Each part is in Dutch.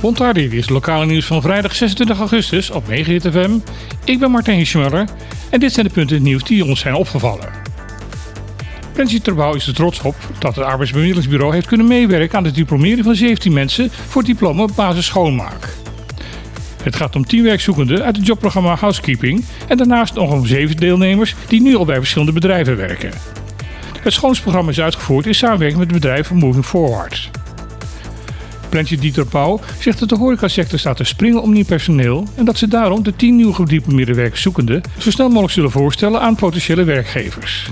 Bontardi is het lokale nieuws van vrijdag 26 augustus op 9 FM. Ik ben Martijn Schmuller en dit zijn de punten nieuws die ons zijn opgevallen. Prensie Terbouw is er trots op dat het arbeidsbemiddelingsbureau heeft kunnen meewerken aan de diplomering van 17 mensen voor het diploma basis schoonmaak. Het gaat om 10 werkzoekenden uit het jobprogramma Housekeeping en daarnaast nog om 7 deelnemers die nu al bij verschillende bedrijven werken. Het schoonsprogramma is uitgevoerd in samenwerking met het bedrijf Moving Forward. Plantje Dieter Pauw zegt dat de horecasector staat te springen om nieuw personeel en dat ze daarom de 10 nieuwe gediplomeerde werkzoekenden zo snel mogelijk zullen voorstellen aan potentiële werkgevers.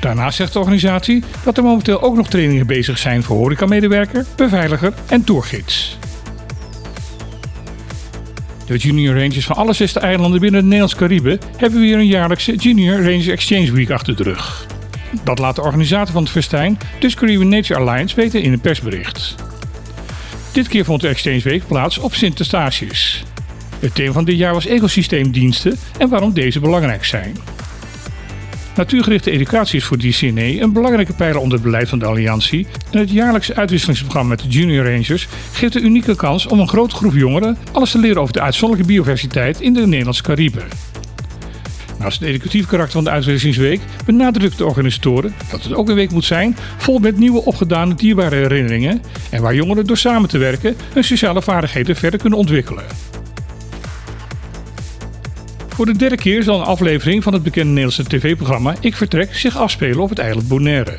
Daarnaast zegt de organisatie dat er momenteel ook nog trainingen bezig zijn voor horecamedewerker, beveiliger en tourgids. De Junior Rangers van alle zesde eilanden binnen het Nederlands Caribe hebben weer een jaarlijkse Junior Ranger Exchange Week achter de rug. Dat laat de organisator van het festijn, dus Caribbean Nature Alliance, weten in een persbericht. Dit keer vond de Exchange Week plaats op Sint Eustatius. Het thema van dit jaar was ecosysteemdiensten en waarom deze belangrijk zijn. Natuurgerichte educatie is voor DCNE een belangrijke pijler onder het beleid van de Alliantie. En het jaarlijkse uitwisselingsprogramma met de Junior Rangers geeft een unieke kans om een grote groep jongeren alles te leren over de uitzonderlijke biodiversiteit in de Nederlandse Cariben. Naast het educatief karakter van de uitwisselingsweek benadrukt de organisatoren dat het ook een week moet zijn vol met nieuwe opgedane dierbare herinneringen en waar jongeren door samen te werken hun sociale vaardigheden verder kunnen ontwikkelen. Voor de derde keer zal een aflevering van het bekende Nederlandse tv-programma Ik Vertrek zich afspelen op het eiland Bonaire.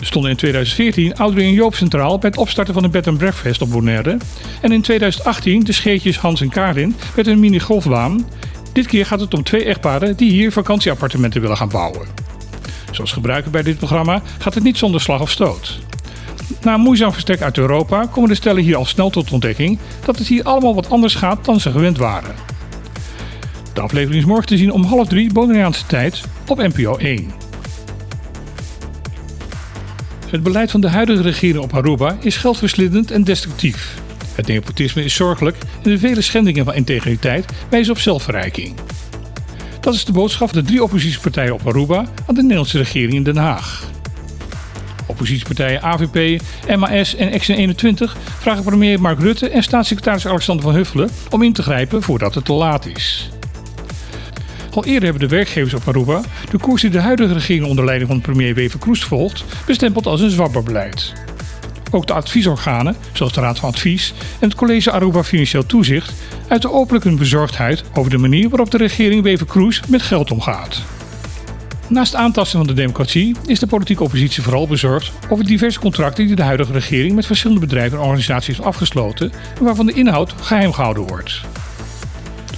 Er stonden in 2014 Audrey en Joop centraal bij het opstarten van een bed and breakfast op Bonaire. En in 2018 de scheetjes Hans en Karin met een mini-golfbaan. Dit keer gaat het om twee echtparen die hier vakantieappartementen willen gaan bouwen. Zoals gebruiken bij dit programma gaat het niet zonder slag of stoot. Na een moeizaam verstek uit Europa komen de stellen hier al snel tot ontdekking dat het hier allemaal wat anders gaat dan ze gewend waren. De aflevering is morgen te zien om half drie Bonaireaanse tijd op NPO 1. Het beleid van de huidige regering op Aruba is geldverslindend en destructief. Het nepotisme is zorgelijk en de vele schendingen van integriteit wijzen op zelfverrijking. Dat is de boodschap van de drie oppositiepartijen op Aruba aan de Nederlandse regering in Den Haag. Oppositiepartijen AVP, MAS en Action21 vragen premier Mark Rutte en staatssecretaris Alexander van Huffelen om in te grijpen voordat het te laat is. Al eerder hebben de werkgevers op Aruba de koers die de huidige regering onder leiding van premier Wever Kroes volgt, bestempeld als een zwabberbeleid. Ook de adviesorganen, zoals de Raad van Advies en het College Aruba Financieel Toezicht, uiten openlijk hun bezorgdheid over de manier waarop de regering Wever Kroes met geld omgaat. Naast aantasting van de democratie is de politieke oppositie vooral bezorgd over diverse contracten die de huidige regering met verschillende bedrijven en organisaties heeft afgesloten en waarvan de inhoud geheim gehouden wordt.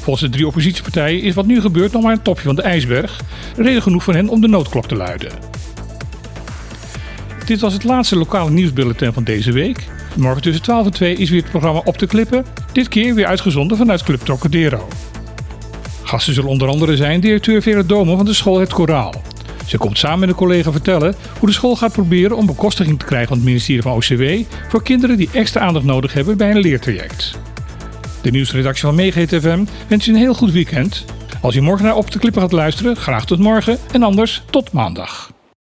Volgens de drie oppositiepartijen is wat nu gebeurt nog maar een topje van de ijsberg, reden genoeg voor hen om de noodklok te luiden. Dit was het laatste lokale nieuwsbulletin van deze week. Morgen tussen 12 en 2 is weer het programma Op de Klippen, dit keer weer uitgezonden vanuit Club Trocadero. Gasten zullen onder andere zijn directeur Vera Domo van de school Het Koraal. Ze komt samen met een collega vertellen hoe de school gaat proberen om bekostiging te krijgen van het ministerie van OCW voor kinderen die extra aandacht nodig hebben bij een leertraject. De nieuwsredactie van FM wens je een heel goed weekend. Als je morgen naar Op de Klippen gaat luisteren, graag tot morgen en anders tot maandag.